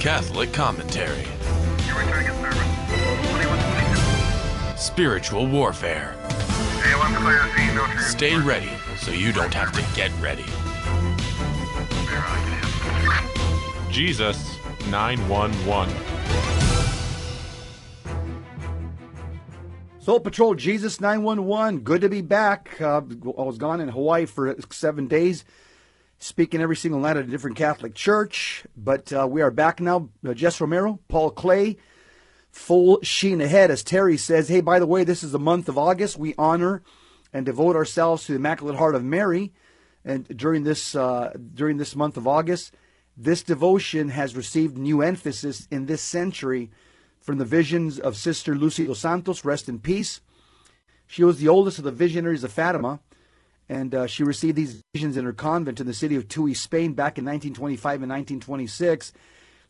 Catholic commentary. Spiritual warfare. Stay ready so you don't have to get ready. Jesus 911. Soul Patrol Jesus 911. Good to be back. Uh, I was gone in Hawaii for seven days, speaking every single night at a different Catholic church. But uh, we are back now. Uh, Jess Romero, Paul Clay, full sheen ahead. As Terry says, hey, by the way, this is the month of August. We honor and devote ourselves to the Immaculate Heart of Mary. And during this uh, during this month of August, this devotion has received new emphasis in this century from the visions of Sister Lucy dos Santos, rest in peace. She was the oldest of the visionaries of Fatima, and uh, she received these visions in her convent in the city of Tui, Spain, back in 1925 and 1926.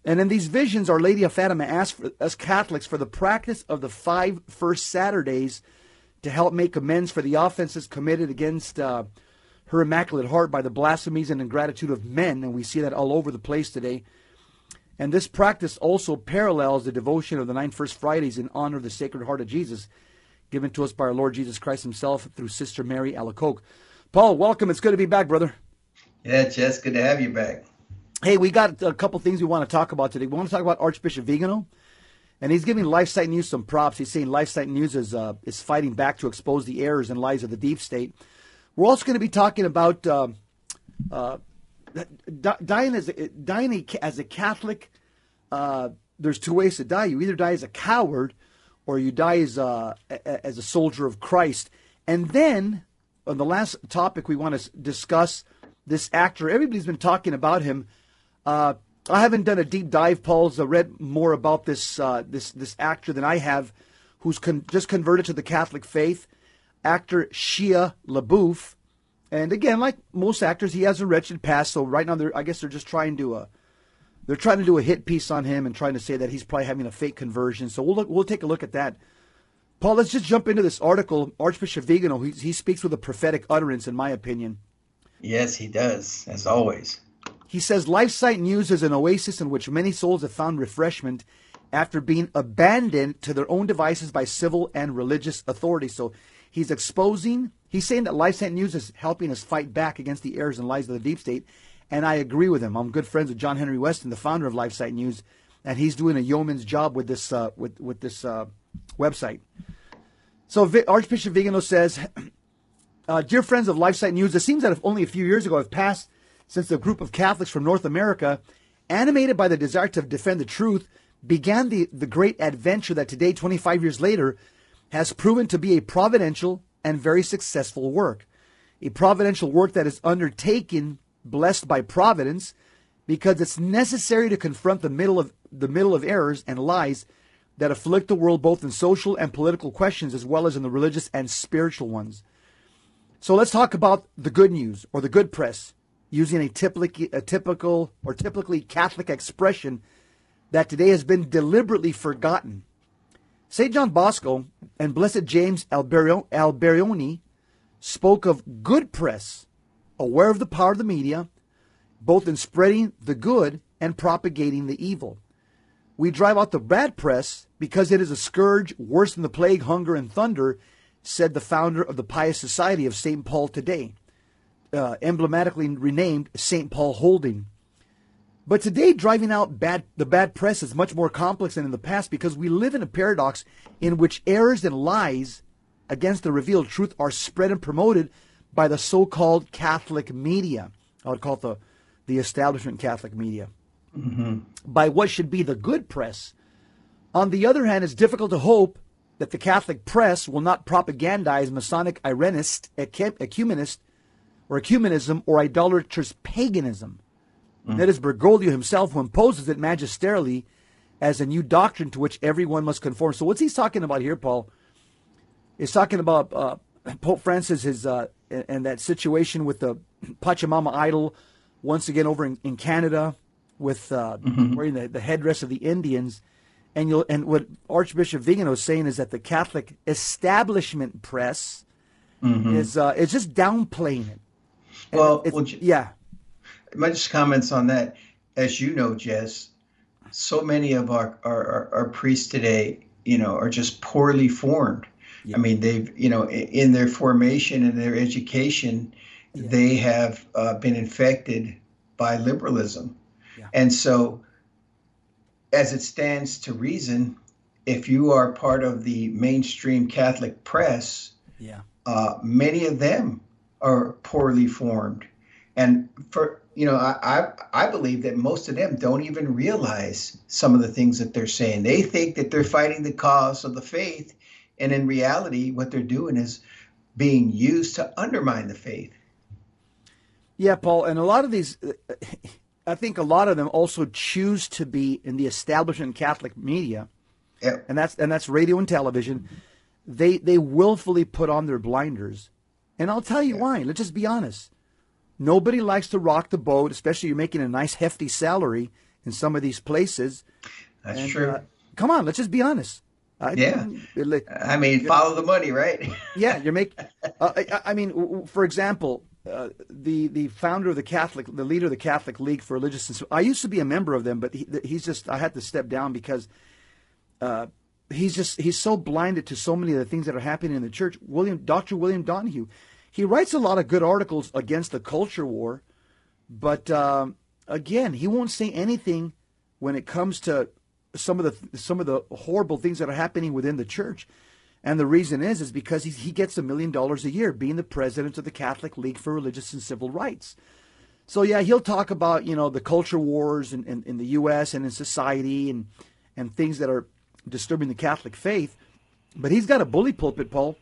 And in these visions, Our Lady of Fatima asked for, us Catholics for the practice of the five first Saturdays to help make amends for the offenses committed against uh, her Immaculate Heart by the blasphemies and ingratitude of men, and we see that all over the place today. And this practice also parallels the devotion of the nine First Fridays in honor of the Sacred Heart of Jesus, given to us by our Lord Jesus Christ Himself through Sister Mary Alacoque. Paul, welcome. It's good to be back, brother. Yeah, Jess, good to have you back. Hey, we got a couple things we want to talk about today. We want to talk about Archbishop Vigano, and he's giving LifeSite News some props. He's saying LifeSite News is uh, is fighting back to expose the errors and lies of the deep state. We're also going to be talking about uh, uh, dying as a, dying as a Catholic. Uh, there's two ways to die. You either die as a coward, or you die as a, as a soldier of Christ. And then, on the last topic we want to discuss, this actor. Everybody's been talking about him. Uh, I haven't done a deep dive, Paul's uh, read more about this uh, this this actor than I have, who's con- just converted to the Catholic faith actor Shia LaBeouf. And again, like most actors, he has a wretched past. So right now, they're, I guess they're just trying to uh, they're trying to do a hit piece on him and trying to say that he's probably having a fake conversion. So we'll look, we'll take a look at that. Paul, let's just jump into this article. Archbishop Vigano, he, he speaks with a prophetic utterance, in my opinion. Yes, he does, as always. He says LifeSite News is an oasis in which many souls have found refreshment after being abandoned to their own devices by civil and religious authorities. So He's exposing, he's saying that LifeSite News is helping us fight back against the errors and lies of the deep state. And I agree with him. I'm good friends with John Henry Weston, the founder of LifeSite News, and he's doing a yeoman's job with this uh, with with this uh, website. So Archbishop Vigano says, uh, "Dear friends of LifeSite News, it seems that if only a few years ago have passed since the group of Catholics from North America, animated by the desire to defend the truth, began the the great adventure that today, 25 years later." has proven to be a providential and very successful work. A providential work that is undertaken, blessed by providence, because it's necessary to confront the middle of the middle of errors and lies that afflict the world both in social and political questions as well as in the religious and spiritual ones. So let's talk about the good news or the good press, using a, typically, a typical or typically Catholic expression that today has been deliberately forgotten St. John Bosco and Blessed James Alberione spoke of good press, aware of the power of the media, both in spreading the good and propagating the evil. We drive out the bad press because it is a scourge worse than the plague, hunger, and thunder, said the founder of the Pious Society of St. Paul today, uh, emblematically renamed St. Paul Holding. But today, driving out bad, the bad press is much more complex than in the past because we live in a paradox in which errors and lies against the revealed truth are spread and promoted by the so-called Catholic media. I would call it the, the establishment Catholic media. Mm-hmm. By what should be the good press. On the other hand, it's difficult to hope that the Catholic press will not propagandize Masonic Irenist, ecumenist, or ecumenism, or idolatrous paganism. Mm. That is Bergoglio himself who imposes it magisterially as a new doctrine to which everyone must conform. So what's he talking about here, Paul? He's talking about uh, Pope Francis his, uh, and that situation with the Pachamama idol once again over in, in Canada with uh, mm-hmm. wearing the, the headdress of the Indians. And you'll and what Archbishop Vigano is saying is that the Catholic establishment press mm-hmm. is uh, is just downplaying it. Well, yeah. My just comments on that. As you know, Jess, so many of our, our, our, our priests today, you know, are just poorly formed. Yeah. I mean, they've, you know, in their formation and their education, Yeah. they have uh, been infected by liberalism. Yeah. And so, as it stands to reason, if you are part of the mainstream Catholic press, Yeah. uh, many of them are poorly formed, and for you know, I, I I believe that most of them don't even realize some of the things that they're saying. They think that they're fighting the cause of the faith, and in reality, what they're doing is being used to undermine the faith. Yeah, Paul, and a lot of these, I think a lot of them also choose to be in the establishment Catholic media, Yeah, and that's and that's radio and television. They they willfully put on their blinders, and I'll tell you why. Let's just be honest. Nobody likes to rock the boat, especially you're making a nice hefty salary in some of these places. that's And, true. uh, come on, let's just be honest. I, Yeah. I mean, follow the money, right? Yeah, you're making. Uh, I, I mean, for example, the the founder of the Catholic, the leader of the Catholic League for Religious. and I used to be a member of them, but he, he's just. I had to step down because uh, he's just he's so blinded to so many of the things that are happening in the church. William, Doctor William Donahue, he writes a lot of good articles against the culture war, but um, again, he won't say anything when it comes to some of the some of the horrible things that are happening within the church. And the reason is is because he, he gets a million dollars a year being the president of the Catholic League for Religious and Civil Rights. So yeah, he'll talk about you know the culture wars in, in, in the U.S. and in society and and things that are disturbing the Catholic faith. But he's got a bully pulpit, Paul,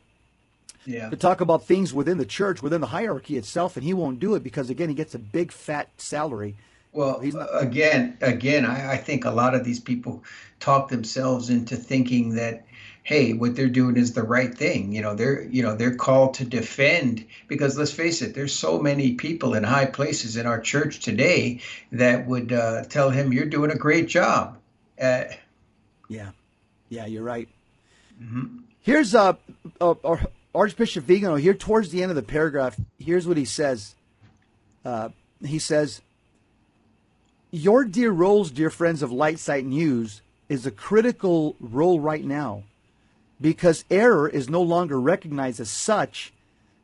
yeah. to talk about things within the church, within the hierarchy itself, and he won't do it because again he gets a big fat salary. Well, He's not- again, again, I, I think a lot of these people talk themselves into thinking that, hey, what they're doing is the right thing. You know, they're you know they're called to defend because let's face it, there's so many people in high places in our church today that would uh, tell him you're doing a great job. Uh, Yeah, yeah, you're right. Here's uh, uh, Archbishop Vigano. Here, towards the end of the paragraph, here's what he says. Uh, he says, "Your dear roles, dear friends of LifeSite News, is a critical role right now, because error is no longer recognized as such,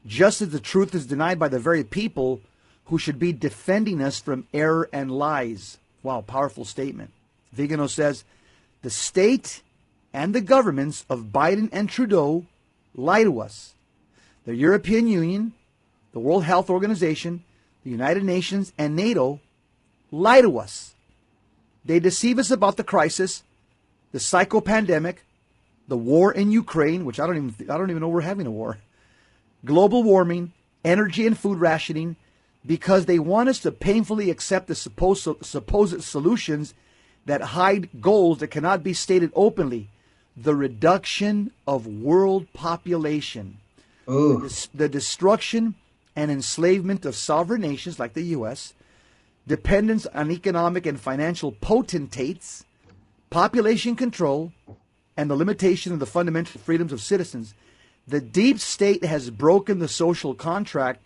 just as the truth is denied by the very people who should be defending us from error and lies." Wow, powerful statement. Vigano says, "The state." and the governments of Biden and Trudeau lie to us. The European Union, the World Health Organization, the United Nations, and NATO lie to us. They deceive us about the crisis, the psycho pandemic, the war in Ukraine, which I don't even I don't even know we're having a war, global warming, energy and food rationing, because they want us to painfully accept the supposed supposed solutions that hide goals that cannot be stated openly. The reduction of world population, dis- the destruction and enslavement of sovereign nations like the U.S., dependence on economic and financial potentates, population control, and the limitation of the fundamental freedoms of citizens. The deep state has broken the social contract,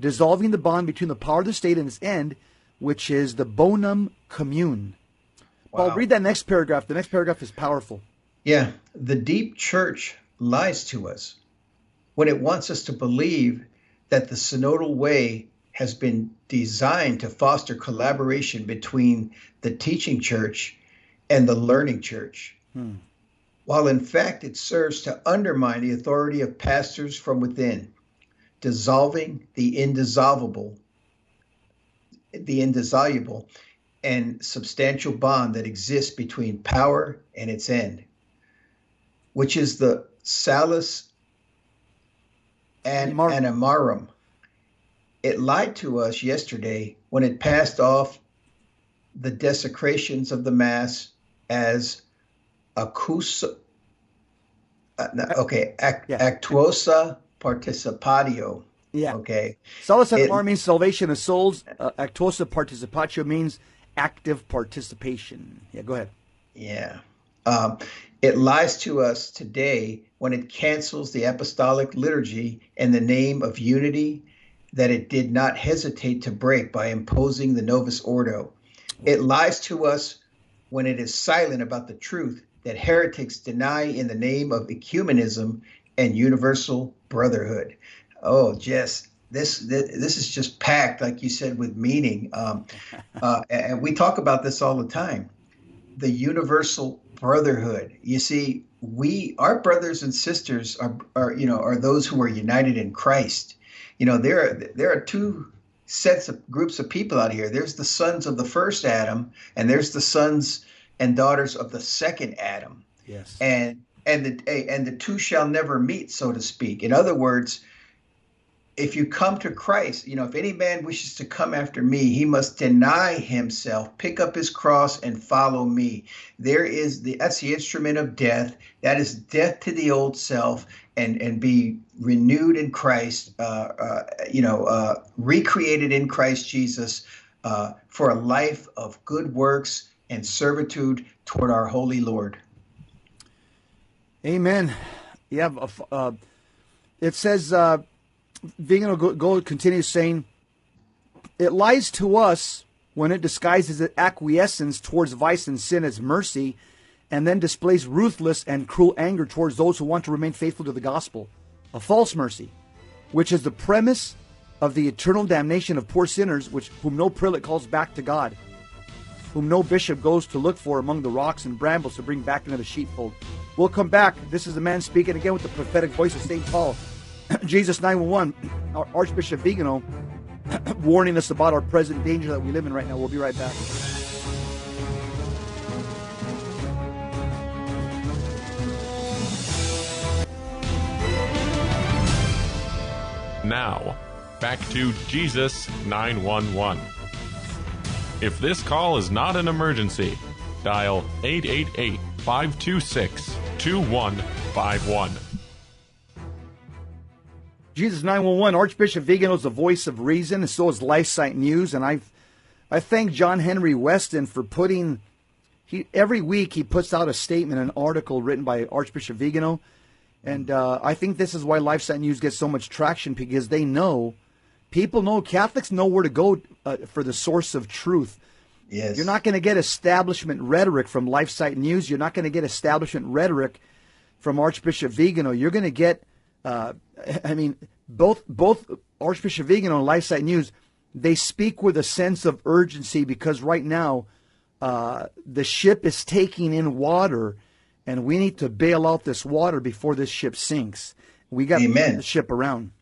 dissolving the bond between the power of the state and its end, which is the bonum commune. Paul, Wow. read that next paragraph. The next paragraph is powerful. Yeah, the deep church lies to us when it wants us to believe that the synodal way has been designed to foster collaboration between the teaching church and the learning church, hmm. While in fact it serves to undermine the authority of pastors from within, dissolving the indissoluble, the indissoluble and substantial bond that exists between power and its end which is the salus and Animarum. It lied to us yesterday when it passed off the desecrations of the mass as acus. Uh, no, okay, ac- Yeah. actuosa participatio. Yeah. Okay, Salus It- Animarum means salvation of souls. Uh, actuosa participatio means active participation. Yeah, go ahead. Yeah. Um, it lies to us today when it cancels the apostolic liturgy in the name of unity that it did not hesitate to break by imposing the Novus Ordo. It lies to us when it is silent about the truth that heretics deny in the name of ecumenism and universal brotherhood. Oh, Jess, this this is just packed, like you said, with meaning. Um, uh, and we talk about this all the time. The universal brotherhood. You see, we our brothers and sisters are are you know are those who are united in Christ. You know, there are there are two sets of groups of people out here. There's the sons of the first Adam, and there's the sons and daughters of the second Adam. Yes. And and the and the two shall never meet, so to speak. In other words, if you come to Christ, you know, if any man wishes to come after me, he must deny himself, pick up his cross, and follow me. There is the that's the instrument of death. That is death to the old self, and and be renewed in Christ. Uh, uh, you know, uh, recreated in Christ Jesus uh, for a life of good works and servitude toward our holy Lord. Amen. Yeah, uh, it says, uh, Vigano Gold continues saying, it lies to us when it disguises acquiescence towards vice and sin as mercy, and then displays ruthless and cruel anger towards those who want to remain faithful to the gospel. A false mercy, which is the premise of the eternal damnation of poor sinners, which whom no prelate calls back to God whom no bishop goes to look for among the rocks and brambles to bring back into the sheepfold. We'll come back. This is the man speaking again with the prophetic voice of St. Paul. Jesus 911, our Archbishop Vigano, warning us about our present danger that we live in right now. We'll be right back. Now, back to Jesus 911. If this call is not an emergency, dial 888 526 2151. Jesus 911, Archbishop Vigano is the voice of reason, and so is LifeSite News. And I I thank John Henry Weston for putting, he every week he puts out a statement, an article written by Archbishop Vigano. And uh, I think this is why LifeSite News gets so much traction because they know People know Catholics know where to go uh, for the source of truth. Yes. You're not going to get establishment rhetoric from LifeSite News. You're not going to get establishment rhetoric from Archbishop Vigano. You're going to get, uh, I mean, both both Archbishop Vigano and LifeSite News, they speak with a sense of urgency because right now uh, the ship is taking in water, and we need to bail out this water before this ship sinks. We got to turn the ship around.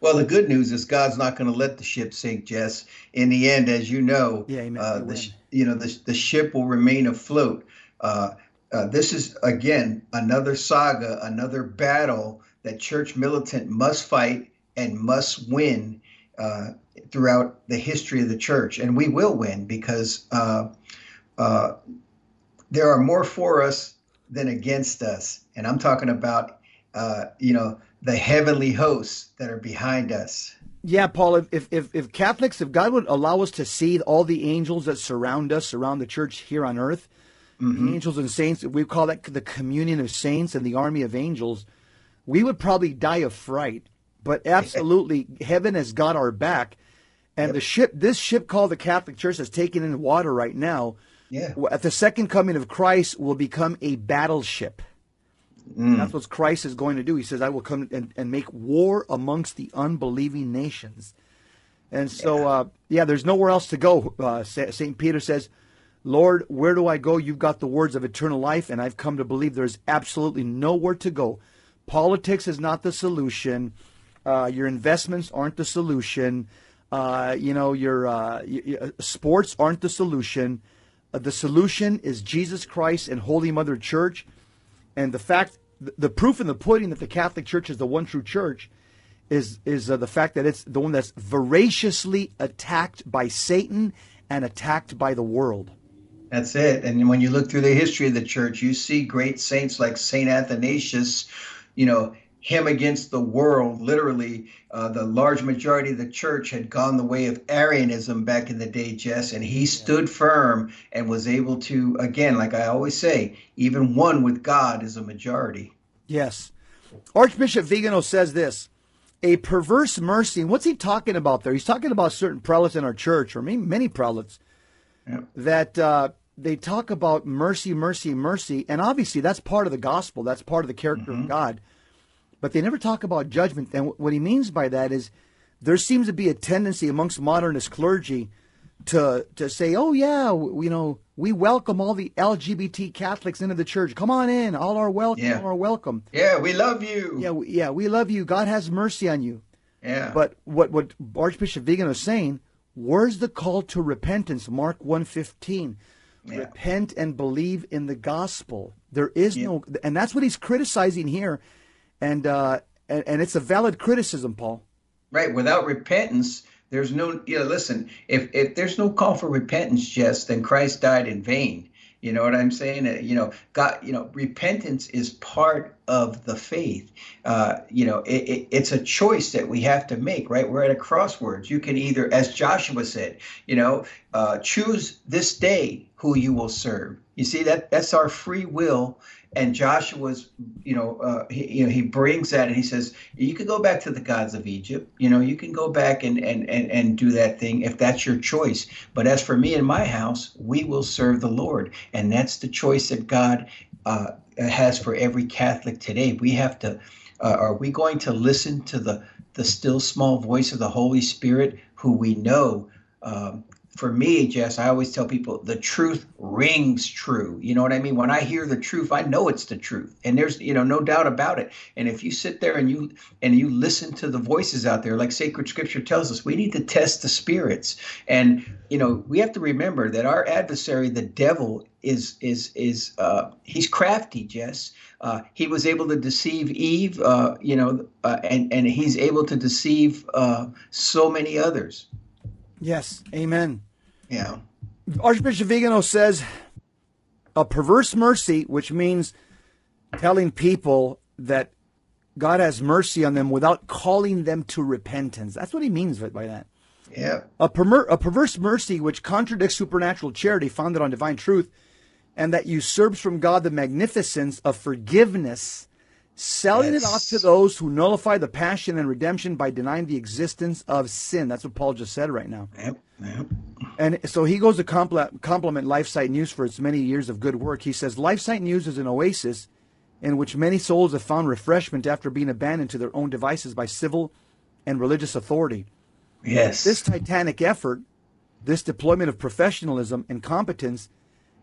Well, the good news is God's not going to let the ship sink, Jess. In the end, as you know, yeah, uh, the, you know the, the ship will remain afloat. Uh, uh, this is again another saga, another battle that church militant must fight and must win uh, throughout the history of the church, and we will win because uh, uh, there are more for us than against us. And I'm talking about, you know the heavenly hosts that are behind us. Yeah, Paul, if, if, if Catholics, if God would allow us to see all the angels that surround us, around the church here on earth, mm-hmm. angels and saints, we call that the communion of saints and the army of angels, we would probably die of fright. But absolutely, heaven has got our back. And yep. the ship, this ship called the Catholic Church, is taking in water right now. Yeah. At the second coming of Christ, will become a battleship. Mm. That's what Christ is going to do. He says, I will come and, and make war amongst the unbelieving nations. And so, yeah, uh, yeah there's nowhere else to go. Uh, St. Peter says, Lord, where do I go? You've got the words of eternal life, and I've come to believe there's absolutely nowhere to go. Politics is not the solution. Uh, your investments aren't the solution. Uh, you know, your uh, y- sports aren't the solution. Uh, the solution is Jesus Christ and Holy Mother Church. And the fact, the proof in the pudding that the Catholic Church is the one true church is is uh, the fact that it's the one that's voraciously attacked by Satan and attacked by the world. That's it. And when you look through the history of the church, you see great saints like Saint Athanasius, you know, him against the world. Literally, uh, the large majority of the church had gone the way of Arianism back in the day, Jess, and he stood firm and was able to, again, like I always say, even one with God is a majority. Yes. Archbishop Vigano says this a perverse mercy. And what's he talking about there? He's talking about certain prelates in our church, or maybe many prelates, yep. that uh, they talk about mercy, mercy, mercy, and obviously that's part of the gospel. That's part of the character Mm-hmm. of God. But they never talk about judgment. And what he means by that is there seems to be a tendency amongst modernist clergy to to say, "Oh yeah, you know, we welcome all the LGBT Catholics into the church. Come on in, all are welcome, Yeah. all are welcome. Yeah, we love you. Yeah, we, yeah, we love you. God has mercy on you." Yeah. But what what Archbishop Vigano is saying, where's the call to repentance? Mark 115. Yeah. Repent and believe in the gospel. There is no and that's what he's criticizing here. And uh and, and it's a valid criticism, Paul. Right. Without repentance, there's no. You know, listen. If if there's no call for repentance, Jess, then Christ died in vain. You know what I'm saying? Uh, You know, God. You know, repentance is part of the faith. Uh, you know, it, it, it's a choice that we have to make. Right. We're at a crossroads. You can either, as Joshua said, you know, uh, choose this day who you will serve. You see that that's our free will. And Joshua's, you know, uh, he, you know, he brings that and he says, you can go back to the gods of Egypt. You know, you can go back and and and, and do that thing if that's your choice. But as for me and my house, we will serve the Lord, and that's the choice that God uh, has for every Catholic today. We have to. Uh, are we going to listen to the the still small voice of the Holy Spirit, who we know? Um, for me, Jess, I always tell people the truth rings true. You know what I mean? When I hear the truth, I know it's the truth, and there's you know no doubt about it. And if you sit there and you and you listen to the voices out there, like Sacred Scripture tells us, we need to test the spirits. And you know we have to remember that our adversary, the devil, is is is uh, he's crafty, Jess. Uh, he was able to deceive Eve, uh, you know, uh, and and he's able to deceive uh, so many others. Yes, amen. Yeah. Archbishop Vigano says a perverse mercy, which means telling people that God has mercy on them without calling them to repentance. That's what he means by that. Yeah. A, a perverse mercy which contradicts supernatural charity founded on divine truth and that usurps from God the magnificence of forgiveness, selling it off to those who nullify the passion and redemption by denying the existence of sin. That's what Paul just said right now. Yep. Yep. And so he goes to compl- compliment LifeSite News for its many years of good work. He says LifeSite News is an oasis in which many souls have found refreshment after being abandoned to their own devices by civil and religious authority. Yes. This titanic effort, this deployment of professionalism and competence,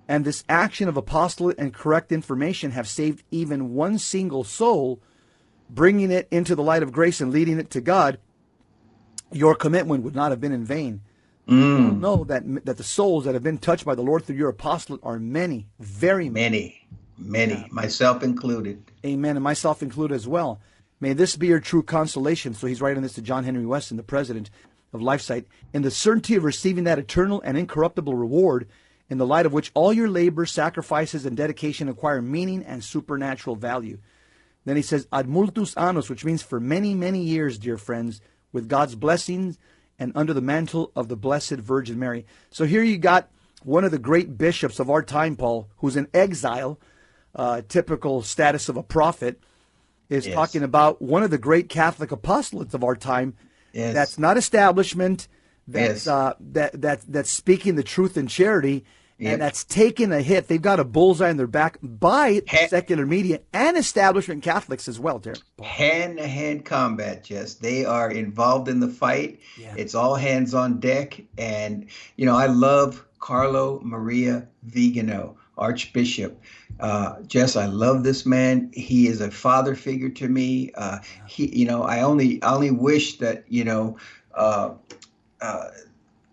and this action of apostolate and correct information have saved even one single soul, bringing it into the light of grace and leading it to God. Your commitment would not have been in vain. You mm. know that that the souls that have been touched by the Lord through your apostolate are many, very many. many, many, myself included. Amen, and myself included as well. May this be your true consolation. So he's writing this to John Henry Weston, the president of LifeSite, in the certainty of receiving that eternal and incorruptible reward, in the light of which all your labor, sacrifices, and dedication acquire meaning and supernatural value. Then he says, ad multos annos, which means for many, many years, dear friends, with God's blessings and under the mantle of the Blessed Virgin Mary. So here you got one of the great bishops of our time, Paul, who's in exile, uh, typical status of a prophet, is Yes. talking about one of the great Catholic apostolates of our time. Yes. That's not establishment. That's Yes. uh, that that that's speaking the truth in charity, Yep. and that's taking a hit. They've got a bullseye in their back by Ha- secular media and establishment Catholics as well, Terry. Hand to hand combat, Jess. They are involved in the fight. Yeah. It's all hands on deck. And, you know, I love Carlo Maria Vigano, Archbishop. Uh, Jess, I love this man. He is a father figure to me. Uh, he, you know, I only, I only wish that, you know, uh,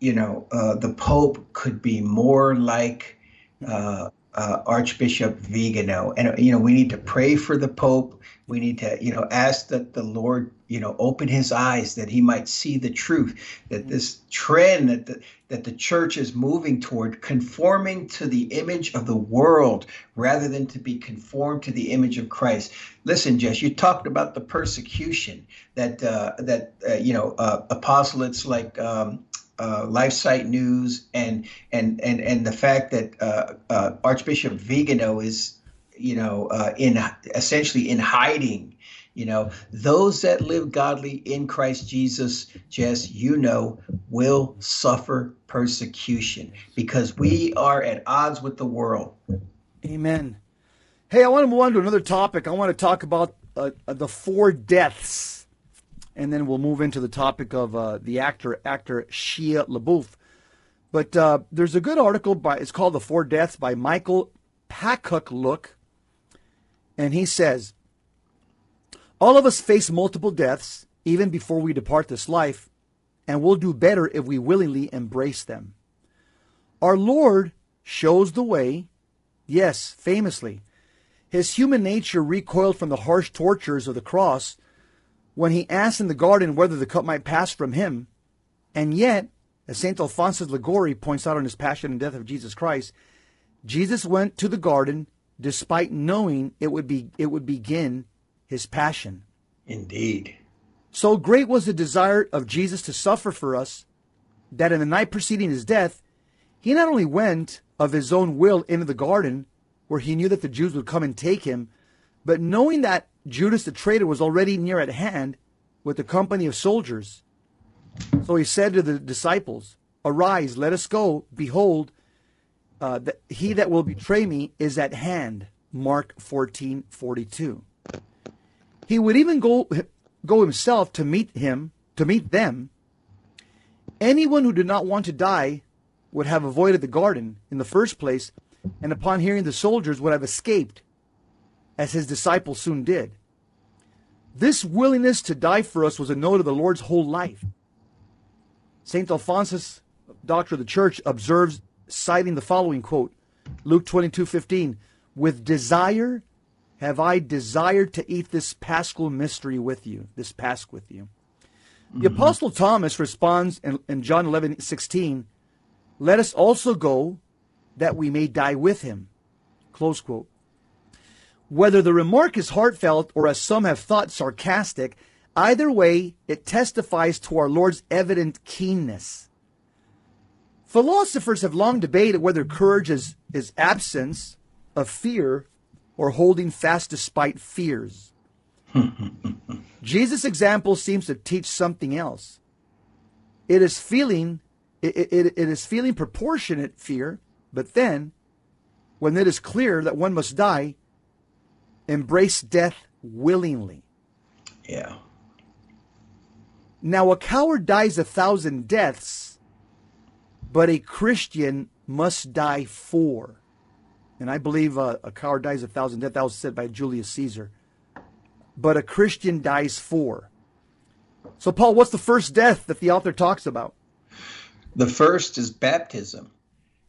you know, uh, the Pope could be more like uh, uh, Archbishop Vigano. And, you know, we need to pray for the Pope. We need to, you know, ask that the Lord, you know, open his eyes that he might see the truth, that this trend that the, that the church is moving toward conforming to the image of the world rather than to be conformed to the image of Christ. Listen, Jess, you talked about the persecution that, uh, that uh, you know, uh, apostolates like, um, uh, LifeSite News and and and and the fact that uh, uh, Archbishop Vigano is, you know, uh, in essentially in hiding, You know, those that live godly in Christ Jesus, Jess, you know, will suffer persecution because we are at odds with the world. Amen. Hey, I want to move on to another topic. I want to talk about uh, uh, the four deaths, and then we'll move into the topic of uh, the actor actor Shia LaBeouf. But uh, there's a good article by it's called "The Four Deaths" by Michael Look, and he says, "All of us face multiple deaths even before we depart this life, and we'll do better if we willingly embrace them. Our Lord shows the way." Yes, famously. His human nature recoiled from the harsh tortures of the cross when he asked in the garden whether the cup might pass from him. And yet, as St. Alphonsus Liguori points out on his Passion and Death of Jesus Christ, Jesus went to the garden despite knowing it would be it would begin his passion. Indeed. So great was the desire of Jesus to suffer for us that in the night preceding his death, he not only went of his own will into the garden where he knew that the Jews would come and take him. But knowing that Judas the traitor was already near at hand with a company of soldiers, so he said to the disciples, Arise, let us go. Behold, uh, he that will betray me is at hand. Mark 14 42. He would even go, go himself to meet him, to meet them. Anyone who did not want to die would have avoided the garden in the first place and upon hearing the soldiers would have escaped, as his disciples soon did. This willingness to die for us was a note of the Lord's whole life. St. Alphonsus, doctor of the church, observes, citing the following quote Luke 22 15, with desire have I desired to eat this paschal mystery with you, this Pasch with you. The mm-hmm. Apostle Thomas responds in, in John 11 16, Let us also go that we may die with him. Close quote. Whether the remark is heartfelt or, as some have thought, sarcastic, either way, it testifies to our Lord's evident keenness. Philosophers have long debated whether courage is, is absence of fear or holding fast despite fears. Jesus' example seems to teach something else. It is feeling it, it, it is feeling proportionate fear but then, when it is clear that one must die, embrace death willingly. Yeah. Now, a coward dies a thousand deaths, but a Christian must die for. And I believe uh, a coward dies a thousand deaths. That was said by Julius Caesar. But a Christian dies for. So, Paul, what's the first death that the author talks about? The first is baptism.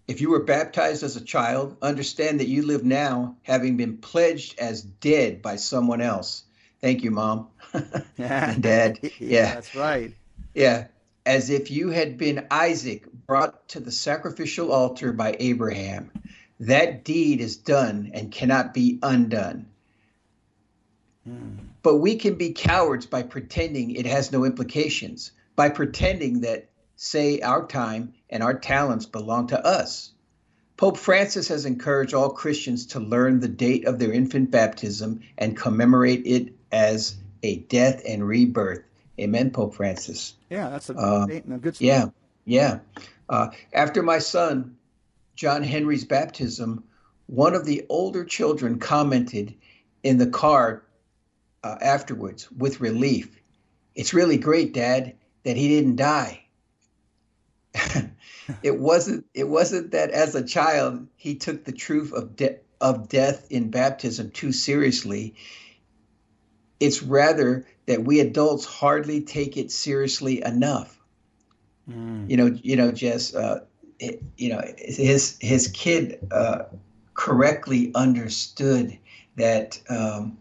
If you were baptized as a child, understand that you live now having been pledged as dead by someone else. Thank you, Mom and Dad. Yeah. yeah, that's right. Yeah, as if you had been Isaac brought to the sacrificial altar by Abraham. That deed is done and cannot be undone. Hmm. But we can be cowards by pretending it has no implications, by pretending that say our time and our talents belong to us. Pope Francis has encouraged all Christians to learn the date of their infant baptism and commemorate it as a death and rebirth. Amen, Pope Francis. Yeah, that's a, uh, a good story. Yeah, yeah. Uh, after my son, John Henry's baptism, one of the older children commented in the car uh, afterwards with relief. It's really great, Dad, that he didn't die. it wasn't it wasn't that as a child he took the truth of de- of death in baptism too seriously. It's rather that we adults hardly take it seriously enough. Mm. You know, you know, Jess, uh, it, you know, his his kid uh, correctly understood that um,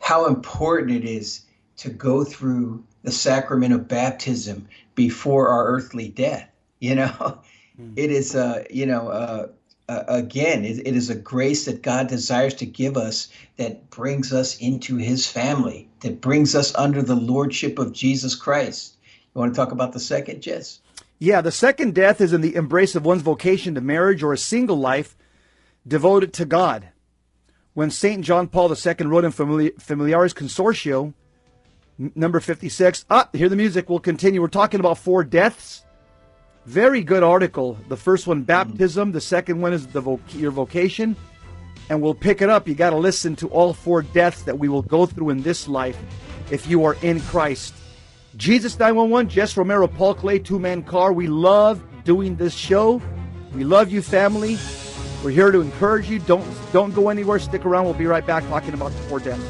how important it is to go through the sacrament of baptism before our earthly death you know, mm. it is, uh, you know, uh, uh, again, it, it is a grace that God desires to give us that brings us into his family, that brings us under the lordship of Jesus Christ. You want to talk about the second, Jess? Yeah, the second death is in the embrace of one's vocation to marriage or a single life devoted to God. When St. John Paul II wrote in Familiaris Consortio, N- number 56. Ah, hear the music. We'll continue. We're talking about four deaths. Very good article. The first one, baptism. The second one is the voc- your vocation. And we'll pick it up. You got to listen to all four deaths that we will go through in this life if you are in Christ. Jesus 911, Jess Romero, Paul Clay, two man car. We love doing this show. We love you, family. We're here to encourage you. Don't don't go anywhere. Stick around. We'll be right back talking about the four deaths.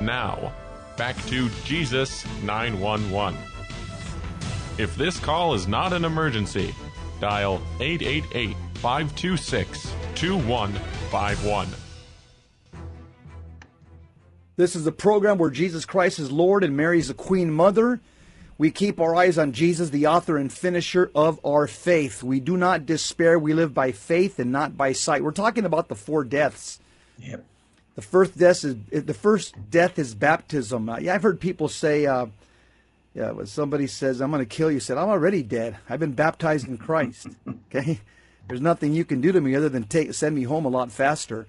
Now, back to Jesus 911. If this call is not an emergency, dial 888 526 2151. This is a program where Jesus Christ is Lord and Mary is the Queen Mother. We keep our eyes on Jesus, the author and finisher of our faith. We do not despair. We live by faith and not by sight. We're talking about the four deaths. Yep. The first death is the first death is baptism. Uh, yeah, I've heard people say, uh, yeah, when somebody says, "I'm going to kill you," said, "I'm already dead. I've been baptized in Christ." okay, there's nothing you can do to me other than take send me home a lot faster.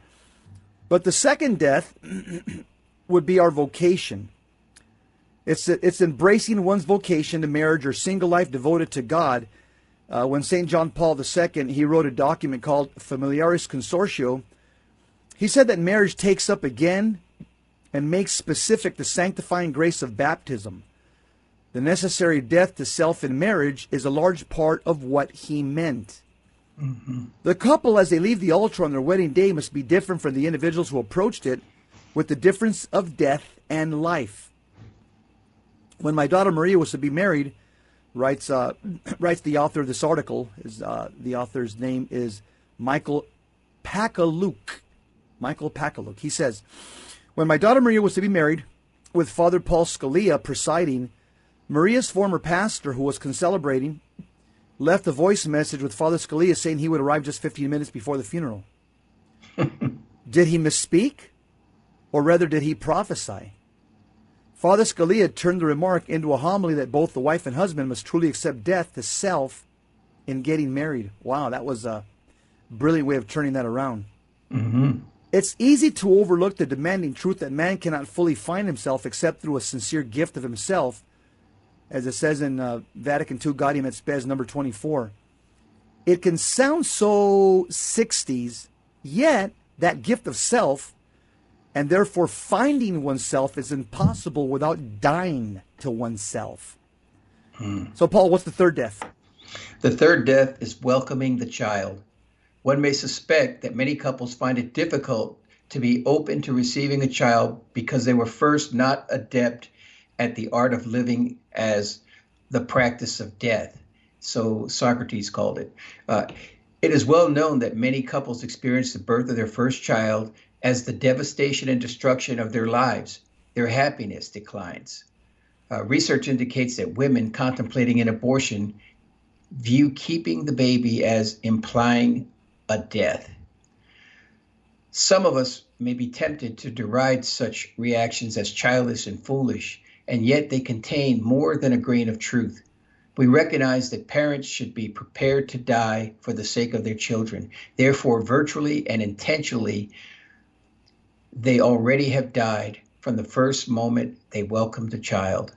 But the second death would be our vocation. It's it's embracing one's vocation to marriage or single life devoted to God. Uh, when St. John Paul II he wrote a document called Familiaris Consortio, he said that marriage takes up again and makes specific the sanctifying grace of baptism. The necessary death to self in marriage is a large part of what he meant. Mm-hmm. The couple, as they leave the altar on their wedding day, must be different from the individuals who approached it with the difference of death and life. When my daughter Maria was to be married, writes uh, writes the author of this article. Is uh, the author's name is Michael Pakaluk. Michael Pakaluk. He says, when my daughter Maria was to be married, with Father Paul Scalia presiding, Maria's former pastor, who was concelebrating, left a voice message with Father Scalia saying he would arrive just 15 minutes before the funeral. did he misspeak? Or rather, did he prophesy? Father Scalia turned the remark into a homily that both the wife and husband must truly accept death to self in getting married. Wow, that was a brilliant way of turning that around. Mm-hmm. It's easy to overlook the demanding truth that man cannot fully find himself except through a sincere gift of himself, as it says in uh, Vatican II Gaudium et Spes number 24. It can sound so 60s, yet that gift of self and therefore finding oneself is impossible without dying to oneself. Hmm. So, Paul, what's the third death? The third death is welcoming the child. One may suspect that many couples find it difficult to be open to receiving a child because they were first not adept at the art of living as the practice of death. So Socrates called it. Uh, it is well known that many couples experience the birth of their first child as the devastation and destruction of their lives. Their happiness declines. Uh, research indicates that women contemplating an abortion view keeping the baby as implying a death. Some of us may be tempted to deride such reactions as childish and foolish, and yet they contain more than a grain of truth. We recognize that parents should be prepared to die for the sake of their children. Therefore, virtually and intentionally, they already have died from the first moment they welcomed the child.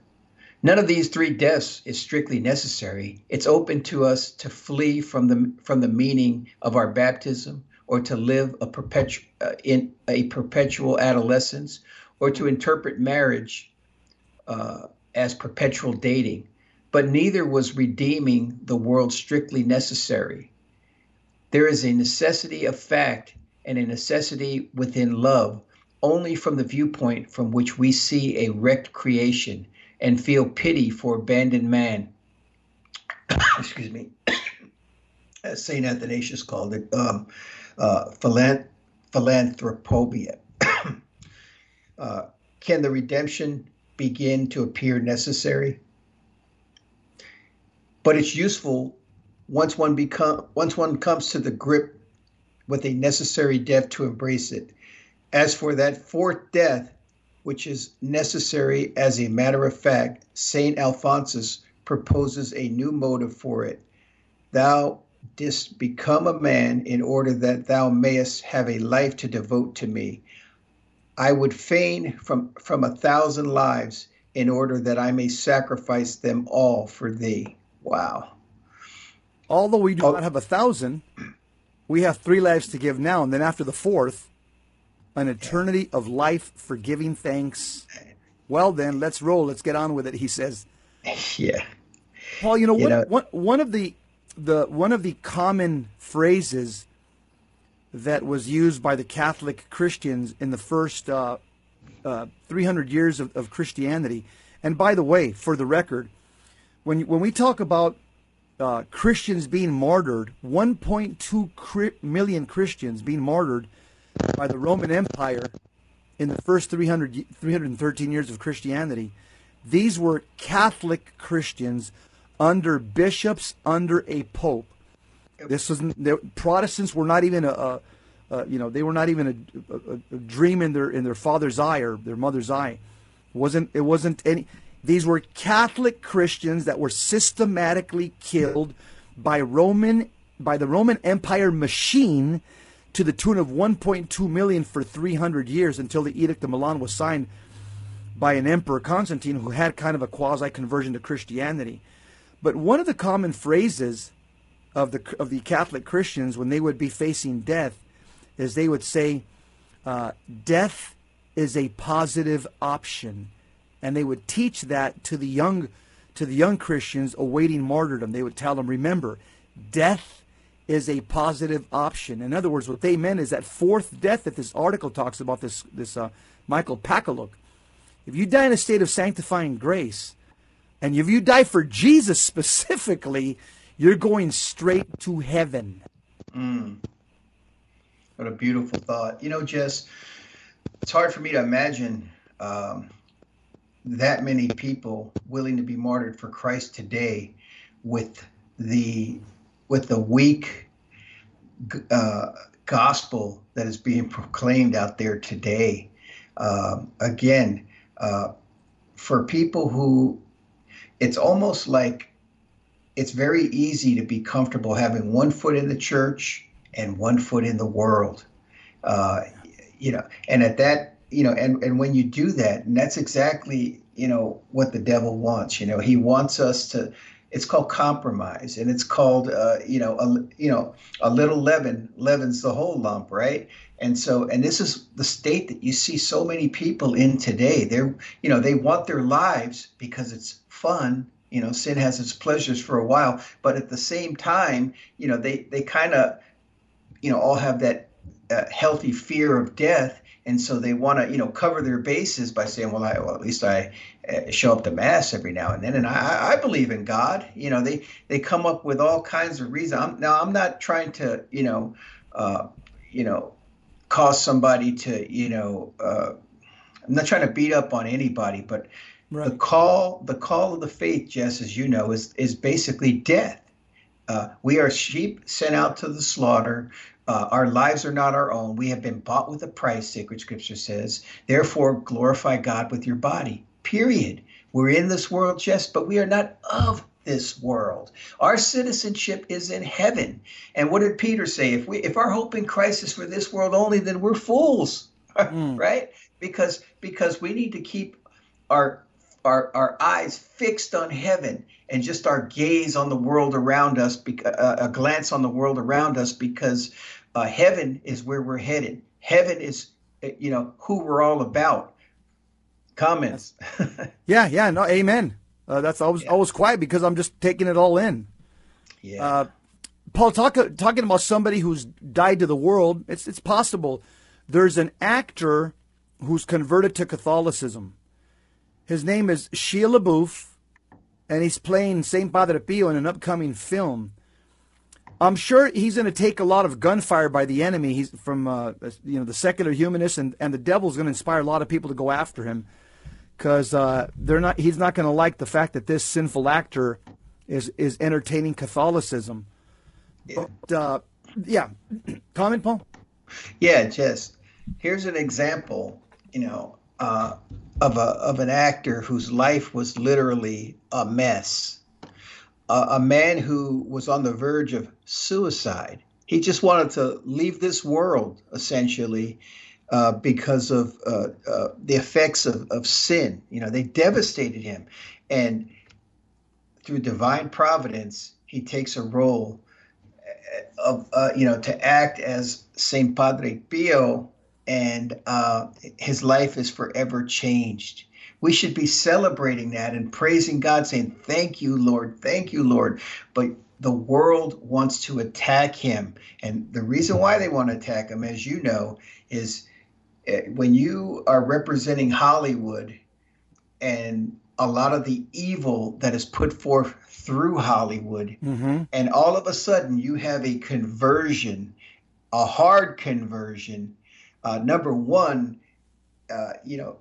None of these three deaths is strictly necessary. It's open to us to flee from the from the meaning of our baptism, or to live a perpetu- uh, in a perpetual adolescence, or to interpret marriage uh, as perpetual dating. But neither was redeeming the world strictly necessary. There is a necessity of fact and a necessity within love only from the viewpoint from which we see a wrecked creation and feel pity for abandoned man. Excuse me. As St. Athanasius called it, um, uh, philanthropia. uh, can the redemption begin to appear necessary? But it's useful once one become once one comes to the grip with a necessary death to embrace it. As for that fourth death, which is necessary as a matter of fact, St. Alphonsus proposes a new motive for it. Thou didst become a man in order that thou mayest have a life to devote to me. I would fain from from a thousand lives in order that I may sacrifice them all for thee. Wow. Although we do Oh. not have a thousand, we have three lives to give now, and then after the fourth, an eternity of life for giving thanks. Well, then, let's roll. Let's get on with it. He says, Yeah. Paul. You know, You one, know- one, one of the the one of the common phrases that was used by the Catholic Christians in the first uh, uh, 300 years of, of Christianity. And by the way, for the record, when when we talk about uh, Christians being martyred, 1.2 cri- million Christians being martyred by the Roman Empire in the first 300, 313 years of Christianity, these were Catholic Christians under bishops, under a pope. This was the Protestants were not even a, a, a you know they were not even a, a, a dream in their in their father's eye or their mother's eye. It wasn't it wasn't any. These were Catholic Christians that were systematically killed by Roman by the Roman Empire machine to the tune of 1.2 million for 300 years until the Edict of Milan was signed by an emperor Constantine who had kind of a quasi conversion to Christianity. But one of the common phrases of the of the Catholic Christians when they would be facing death is they would say, uh, "Death is a positive option," and they would teach that to the young to the young Christians awaiting martyrdom. They would tell them, "Remember, death is a positive option." In other words, what they meant is that fourth death that this article talks about. This this uh, Michael Pakaluk. If you die in a state of sanctifying grace, and if you die for Jesus specifically, you're going straight to heaven. What a beautiful thought. You know, Jess, it's hard for me to imagine um, that many people willing to be martyred for Christ today with the with the weak uh, gospel that is being proclaimed out there today. Um, again, uh, for people who it's almost like it's very easy to be comfortable having one foot in the church and one foot in the world. Uh, you know, and at that, you know, and, and when you do that, and that's exactly, you know, what the devil wants. You know, he wants us to. It's called compromise, and it's called, uh, you know, a, you know, a little leaven leavens the whole lump, right? And so, and this is the state that you see so many people in today. They're, you know, they want their lives because it's fun. You know, sin has its pleasures for a while, but at the same time, you know, they they kind of, you know, all have that uh, healthy fear of death, and so they want to, you know, cover their bases by saying, well, I, well, at least I uh, show up to mass every now and then, and I, I believe in God. You know, they they come up with all kinds of reasons. I'm, now, I'm not trying to, you know, uh, you know, cause somebody to, you know, uh, I'm not trying to beat up on anybody, but the call, the call of the faith, Jess, as you know, is is basically death. Uh, we are sheep sent out to the slaughter. Uh, our lives are not our own. We have been bought with a price, sacred scripture says. Therefore, glorify God with your body. Period. We're in this world, Jess, but we are not of this world. Our citizenship is in heaven. And what did Peter say? If we if our hope in Christ is for this world only, then we're fools. right? Because because we need to keep our our our eyes fixed on heaven and just our gaze on the world around us, uh, a glance on the world around us, because uh, heaven is where we're headed. Heaven is, uh, you know, who we're all about. Comments. Yeah, yeah, no, amen. Uh, that's I was I was quiet because I'm just taking it all in. yeah. Uh, Paul, talk, talking about somebody who's died to the world, it's it's possible. There's an actor who's converted to Catholicism. His name is Shia LaBeouf, and he's playing Saint Padre Pio in an upcoming film. I'm sure he's going to take a lot of gunfire by the enemy. He's from uh, you know the secular humanists, and, and the devil's going to inspire a lot of people to go after him because uh, they're not. He's not going to like the fact that this sinful actor is is entertaining Catholicism. But uh, yeah, comment, Paul. Yeah, just here's an example, you know, uh, of a of an actor whose life was literally a mess. Uh, a man who was on the verge of suicide. He just wanted to leave this world, essentially, uh, because of uh, uh, the effects of, of sin. You know, they devastated him. And through divine providence, he takes a role uh, of, uh, you know, to act as Saint Padre Pio, and uh, his life is forever changed. We should be celebrating that and praising God, saying, Thank you, Lord. Thank you, Lord. But the world wants to attack him. And the reason why they want to attack him, as you know, is eh, when you are representing Hollywood and a lot of the evil that is put forth through Hollywood, Mm-hmm. and all of a sudden you have a conversion, a hard conversion. Uh, number one, uh, you know,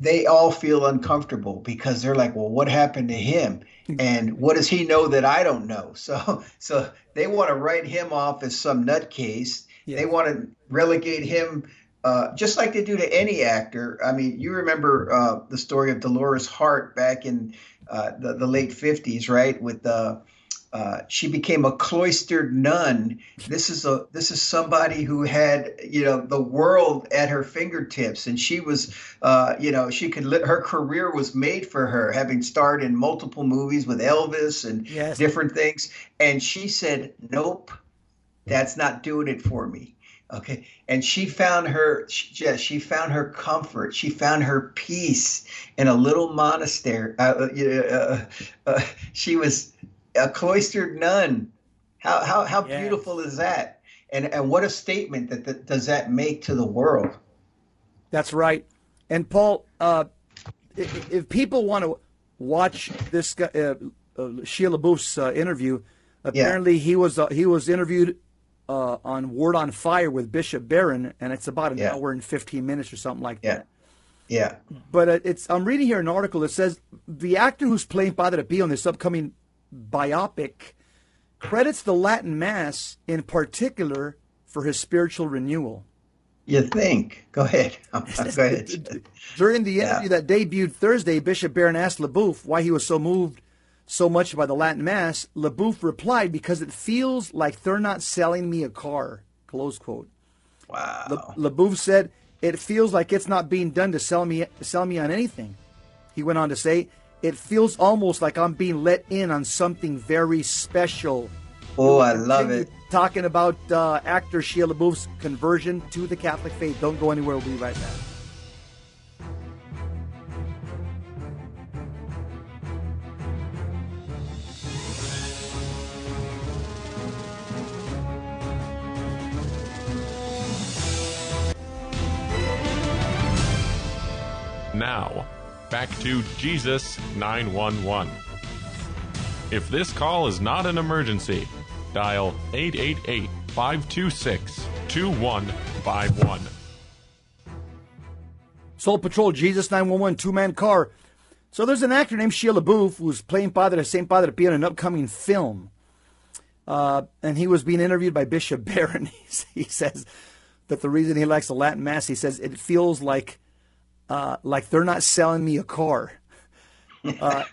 they all feel uncomfortable because they're like, well, what happened to him? And what does he know that I don't know? So, so they want to write him off as some nutcase. Yeah. They want to relegate him, uh, just like they do to any actor. I mean, you remember uh, the story of Dolores Hart back in uh, the, the late 50s, right? With the uh, she became a cloistered nun. This is a this is somebody who had you know the world at her fingertips, and she was uh, you know she could li- her career was made for her, having starred in multiple movies with Elvis and Yes. different things. And she said, "Nope, that's not doing it for me." Okay, and she found her she, yeah, she found her comfort. She found her peace in a little monastery. Uh, uh, uh, uh, she was a cloistered nun. How how how Yes. beautiful is that? And and what a statement that, that does that make to the world? That's right. And Paul, uh, if, if people want to watch this guy, uh, uh, Shia LaBeouf's uh, interview, apparently he was uh, he was interviewed uh, on Word on Fire with Bishop Barron, and it's about an Yeah. hour and fifteen minutes or something like Yeah, that. yeah, But uh, it's I'm reading here an article that says the actor who's playing Padre Pio in this upcoming biopic credits the Latin Mass in particular for his spiritual renewal. you think? Go ahead. Go ahead. During the Yeah. interview that debuted Thursday, Bishop Barron asked LaBeouf why he was so moved so much by the Latin Mass. LaBeouf replied, because it feels like they're not selling me a car. Close quote. Wow. LaBeouf said, it feels like it's not being done to sell me, sell me on anything. He went on to say, it feels almost like I'm being let in on something very special. Oh, I love it. Talking about uh, actor Shia LaBeouf's conversion to the Catholic faith. Don't go anywhere. We'll be right back. Now, back to Jesus 911. If this call is not an emergency, dial 888 526 2151. Soul Patrol, Jesus 911, two man car. So there's an actor named Shia LaBeouf who's playing Padre St. Padre Pio in an upcoming film. Uh, and he was being interviewed by Bishop Barron. he says that the reason he likes the Latin Mass, he says, it feels like uh, like they're not selling me a car. Uh,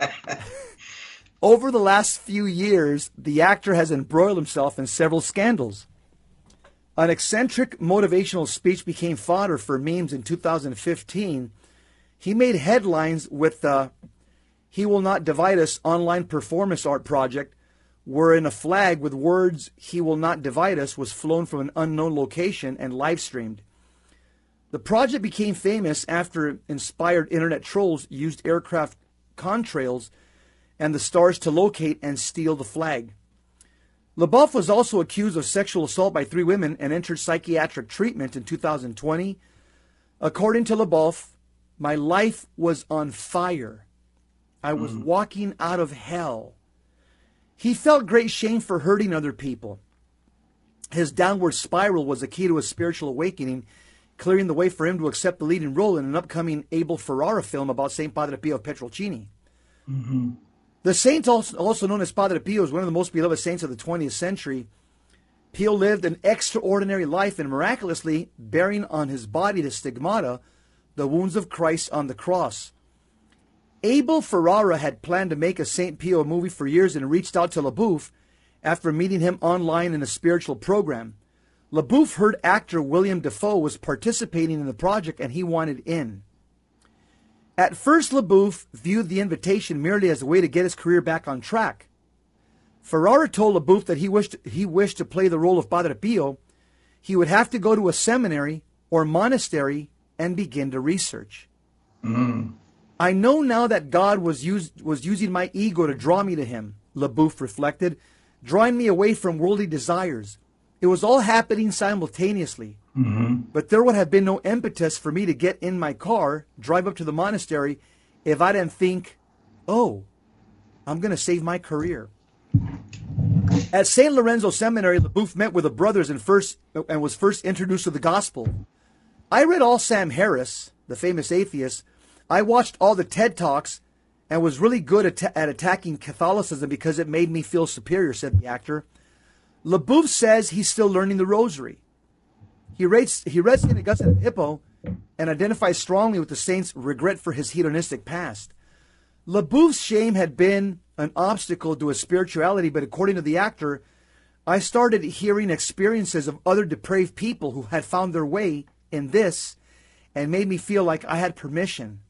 over the last few years, the actor has embroiled himself in several scandals. An eccentric motivational speech became fodder for memes in 2015. He made headlines with the He Will Not Divide Us online performance art project, wherein a flag with words He Will Not Divide Us was flown from an unknown location and live streamed. The project became famous after inspired internet trolls used aircraft contrails and the stars to locate and steal the flag. LaBeouf was also accused of sexual assault by three women and entered psychiatric treatment in 2020. According to LaBeouf, my life was on fire. I was mm. walking out of hell. He felt great shame for hurting other people. His downward spiral was a key to his spiritual awakening, clearing the way for him to accept the leading role in an upcoming Abel Ferrara film about St. Padre Pio of Pietrelcina. Mm-hmm. The saint, also also known as Padre Pio, is one of the most beloved saints of the 20th century. Pio lived an extraordinary life and miraculously bearing on his body the stigmata, the wounds of Christ on the cross. Abel Ferrara had planned to make a St. Pio movie for years and reached out to LaBeouf after meeting him online in a spiritual program. LaBeouf heard actor William Dafoe was participating in the project and he wanted in. At first, LaBeouf viewed the invitation merely as a way to get his career back on track. Ferrara told LaBeouf that he wished, he wished to play the role of Padre Pio. He would have to go to a seminary or monastery and begin to research. Mm. I know now that God was, used, was using my ego to draw me to him, LaBeouf reflected, drawing me away from worldly desires. It was all happening simultaneously. hmm But there would have been no impetus for me to get in my car, drive up to the monastery, if I didn't think, oh, I'm going to save my career. At St. Lorenzo Seminary, LaBeouf met with the brothers and, first, and was first introduced to the gospel. I read all Sam Harris, the famous atheist. I watched all the TED Talks and was really good at, at attacking Catholicism because it made me feel superior, said the actor. LaBeouf says he's still learning the rosary. He rates he read St. Augustine of Hippo and identifies strongly with the saint's regret for his hedonistic past. LaBeouf's shame had been an obstacle to his spirituality, but according to the actor, I started hearing experiences of other depraved people who had found their way in this and made me feel like I had permission.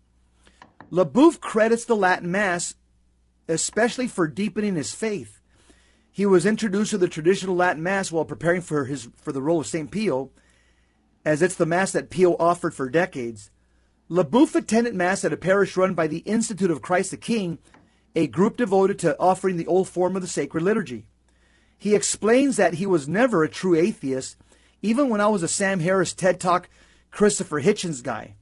LaBouf credits the Latin Mass especially for deepening his faith. He was introduced to the traditional Latin Mass while preparing for his for the role of St. Pio, as it's the Mass that Pio offered for decades. LaBeouf attended Mass at a parish run by the Institute of Christ the King, a group devoted to offering the old form of the sacred liturgy. He explains that he was never a true atheist, even when I was a Sam Harris TED Talk Christopher Hitchens guy.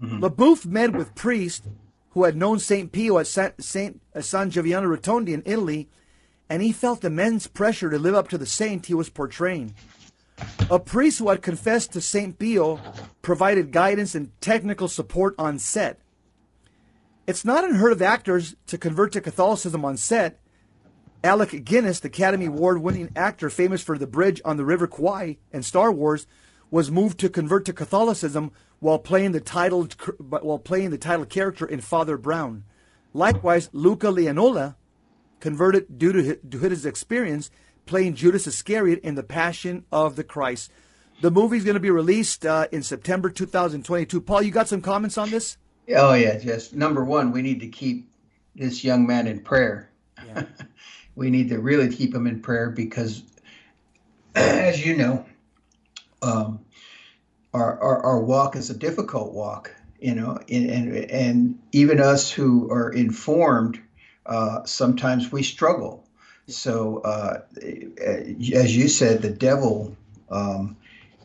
Mm-hmm. LaBeouf met with priests who had known St. Pio at Sa- St. San uh, Giovanni Rotondo in Italy, and he felt immense pressure to live up to the saint he was portraying. A priest who had confessed to St. Pio provided guidance and technical support on set. It's not unheard of actors to convert to Catholicism on set. Alec Guinness, the Academy Award winning actor famous for The Bridge on the River Kwai and Star Wars, was moved to convert to Catholicism while playing the titled while playing the title character in Father Brown. Likewise, Luca Lionello converted due to his, to his experience playing Judas Iscariot in The Passion of the Christ. The movie's going to be released uh, in September 2022. Paul, you got some comments on this? Oh yeah, just number one, we need to keep this young man in prayer. Yeah. we need to really keep him in prayer because, as you know, um, our, our our walk is a difficult walk. You know, and and, and even us who are informed, uh, sometimes we struggle. So, uh, as you said, the devil. Um,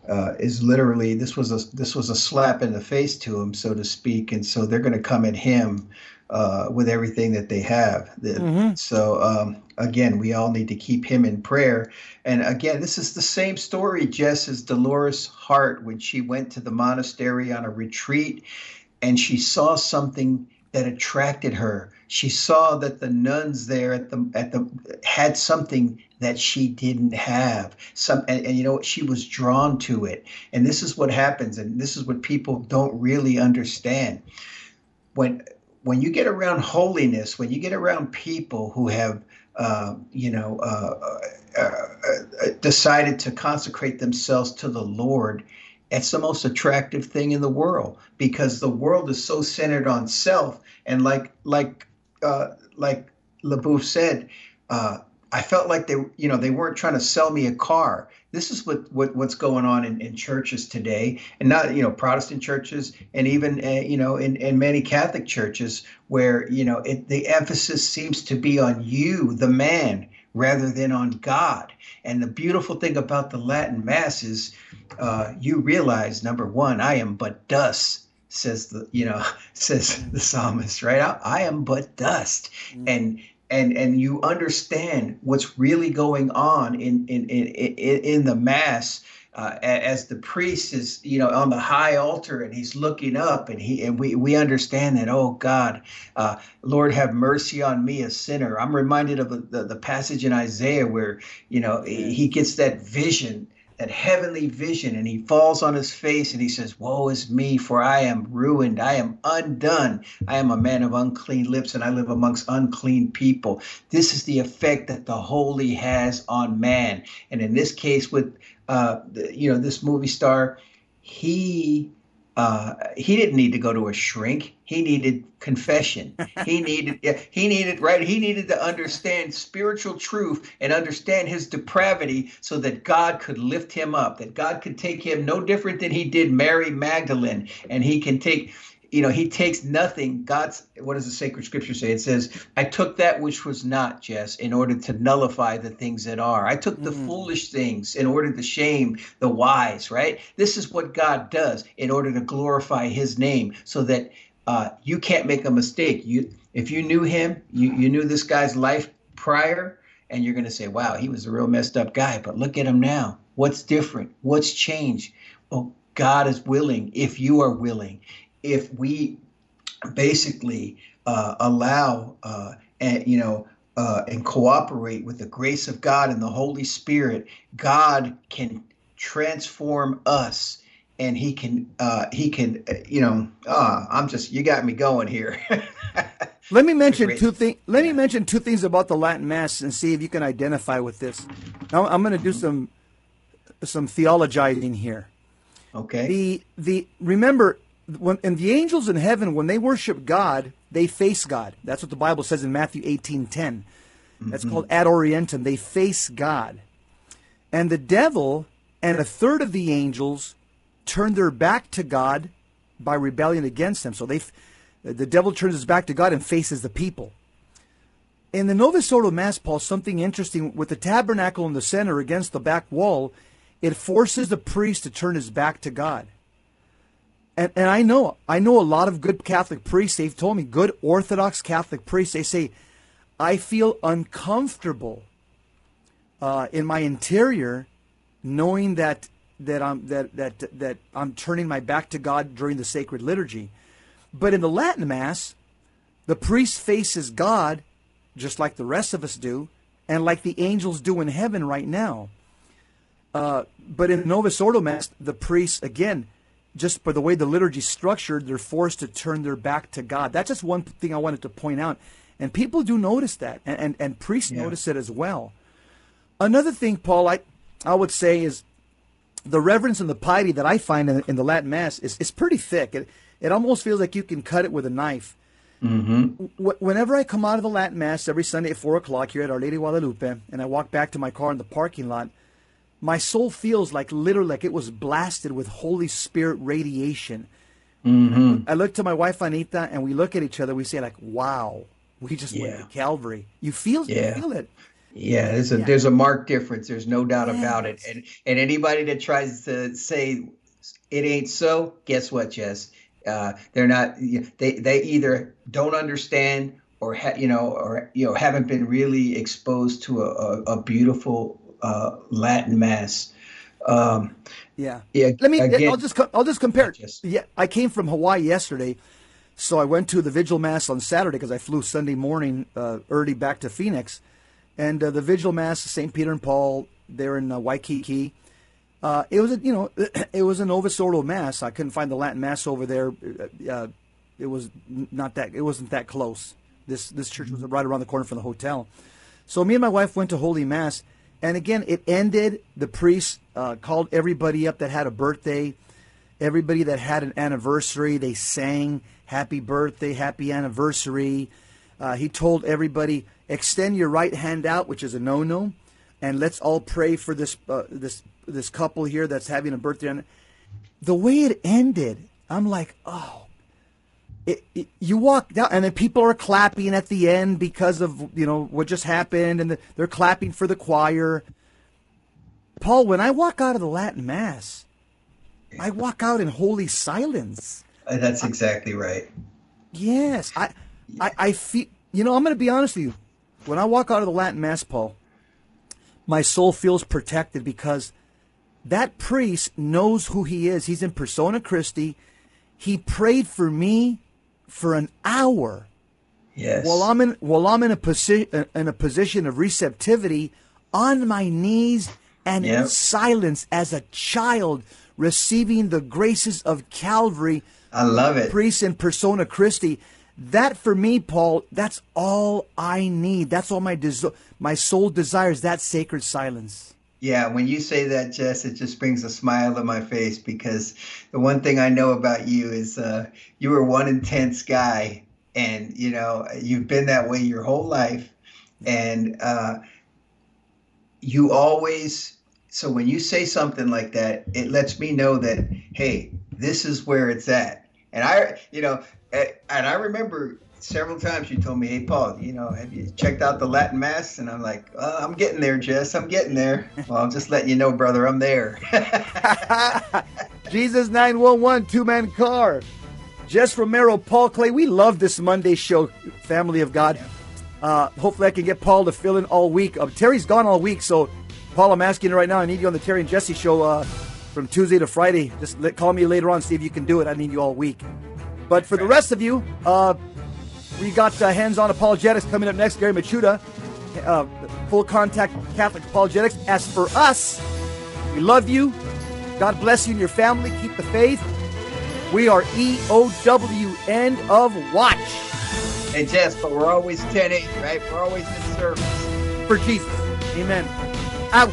uh, is literally this was a this was a slap in the face to him, so to speak, and so they're going to come at him uh, with everything that they have. Mm-hmm. So um, again, we all need to keep him in prayer. And again, this is the same story, Jess, as Dolores Hart when she went to the monastery on a retreat, and she saw something that attracted her. She saw that the nuns there at the at the had something that she didn't have. Some and, and you know what? She was drawn to it. And this is what happens, and this is what people don't really understand. When when you get around holiness, when you get around people who have uh, you know uh, uh, uh, decided to consecrate themselves to the Lord, it's the most attractive thing in the world because the world is so centered on self. And like like uh, like LaBeouf said, uh, I felt like they you know they weren't trying to sell me a car. This is what, what what's going on in, in churches today, and not you know Protestant churches, and even uh, you know in, in many Catholic churches where you know it, the emphasis seems to be on you, the man, rather than on God. And the beautiful thing about the Latin Mass is uh, you realize number one, I am but dust, says the you know says the psalmist, right? I, I am but dust, and and and you understand what's really going on in in in in, in the Mass. Uh, as the priest is, you know, on the high altar and he's looking up, and he and we we understand that. Oh God, uh, Lord, have mercy on me, a sinner. I'm reminded of the, the, the passage in Isaiah where you know he gets that vision that heavenly vision and he falls on his face and he says woe is me for i am ruined. I am undone. I am a man of unclean lips and i live amongst unclean people. This is the effect that the holy has on man. And in this case with uh, you know, this movie star, he uh, he didn't need to go to a shrink. He needed confession. He needed yeah, he needed right. He needed to understand spiritual truth and understand his depravity, so that God could lift him up. That God could take him no different than He did Mary Magdalene, and He can take you know, he takes nothing. God's, what does the sacred scripture say? It says, I took that which was not, Jess, in order to nullify the things that are. I took the mm. foolish things in order to shame the wise, right? This is what God does in order to glorify his name so that uh, you can't make a mistake. You, if you knew him, you, you knew this guy's life prior, and you're going to say, wow, he was a real messed up guy, but look at him now. What's different? What's changed? Well, God is willing if you are willing if we basically uh, allow uh, and you know uh, and cooperate with the grace of God and the Holy Spirit, God can transform us, and He can uh, He can uh, you know ah I'm just you got me going here. let me mention two things. Let me mention two things about the Latin Mass and see if you can identify with this. Now I'm going to do some some theologizing here. Okay. The the remember when and the angels in heaven when they worship God, they face God. That's what the Bible says in Matthew 18:10. Mm-hmm. That's called ad orientem. They face God. And the devil and a third of the angels turn their back to God by rebellion against him. So they the devil turns his back to God and faces the people. In the Novus Ordo Mass, Paul, something interesting with the tabernacle in the center against the back wall, it forces the priest to turn his back to God and, and I know I know a lot of good Catholic priests. They've told me good Orthodox Catholic priests. They say, I feel uncomfortable uh, in my interior, knowing that that I'm that that that I'm turning my back to God during the sacred liturgy. But in the Latin Mass, the priest faces God, just like the rest of us do, and like the angels do in heaven right now. Uh, but in Novus Ordo Mass, the priest again just by the way the liturgy is structured, they're forced to turn their back to God. That's just one thing I wanted to point out. And people do notice that, and, and, and priests yeah. notice it as well. Another thing, Paul, I, I would say is the reverence and the piety that I find in, in the Latin Mass is, is pretty thick. It, it almost feels like you can cut it with a knife. Mm-hmm. Whenever I come out of the Latin Mass every Sunday at 4 o'clock here at Our Lady Guadalupe, and I walk back to my car in the parking lot, my soul feels like literally like it was blasted with Holy Spirit radiation. Mm-hmm. I look to my wife Anita and we look at each other. We say like, "Wow, we just yeah. went to Calvary." You feel, yeah. you feel it. Yeah, there's a yeah. there's a marked difference. There's no doubt yes. about it. And and anybody that tries to say it ain't so, guess what, Jess? Uh, they're not. They they either don't understand or ha, you know or you know haven't been really exposed to a, a, a beautiful uh, Latin Mass. Um, yeah. Yeah. Let me. Again, I'll just. I'll just compare. Just, yeah. I came from Hawaii yesterday, so I went to the Vigil Mass on Saturday because I flew Sunday morning uh, early back to Phoenix, and uh, the Vigil Mass, St. Peter and Paul, there in uh, Waikiki. Uh, it was a, you know, it was a Novus Ordo Mass. I couldn't find the Latin Mass over there. Uh, it was not that. It wasn't that close. This this church was right around the corner from the hotel. So me and my wife went to Holy Mass and again, it ended. The priest uh, called everybody up that had a birthday, everybody that had an anniversary. They sang happy birthday, happy anniversary. Uh, he told everybody, extend your right hand out, which is a no-no, and let's all pray for this uh, this this couple here that's having a birthday. The way it ended, I'm like, oh, it, it, you walk down, and then people are clapping at the end because of you know what just happened, and the, they're clapping for the choir. Paul, when I walk out of the Latin Mass, I walk out in holy silence. Uh, that's exactly right. Yes, I, I, I feel. You know, I'm going to be honest with you. When I walk out of the Latin Mass, Paul, my soul feels protected because that priest knows who he is. He's in persona Christi. He prayed for me for an hour. Yes. While I'm in while I'm in a position uh, in a position of receptivity, on my knees and yep. in silence as a child, receiving the graces of Calvary. I love it. Priest in persona Christi. That for me, Paul, that's all I need. That's all my des- my soul desires. That sacred silence. Yeah, when you say that, Jess, it just brings a smile to my face because the one thing I know about you is uh, you were one intense guy, and you know you've been that way your whole life, and uh, you always. So when you say something like that, it lets me know that hey, this is where it's at, and I, you know, and I remember several times you told me, "Hey, Paul, you know, have you checked out the Latin Mass?" And I'm like, oh, "I'm getting there, Jess. I'm getting there." Well, I'm just letting you know, brother, I'm there. Jesus 911 two man car. Jess Romero, Paul Clay. We love this Monday show, family of God. Uh, hopefully, I can get Paul to fill in all week. Uh, Terry's gone all week, so Paul, I'm asking you right now. I need you on the Terry and Jesse show uh, from Tuesday to Friday. Just let, call me later on, see if you can do it. I need you all week. But for the rest of you, uh, we got uh, hands-on apologetics coming up next. Gary Michuta, uh, full contact Catholic apologetics. As for us, we love you. God bless you and your family. Keep the faith. We are EOW end of watch. Hey, Jess, but we're always 10 8, right? We're always in service. For Jesus. Amen. Out.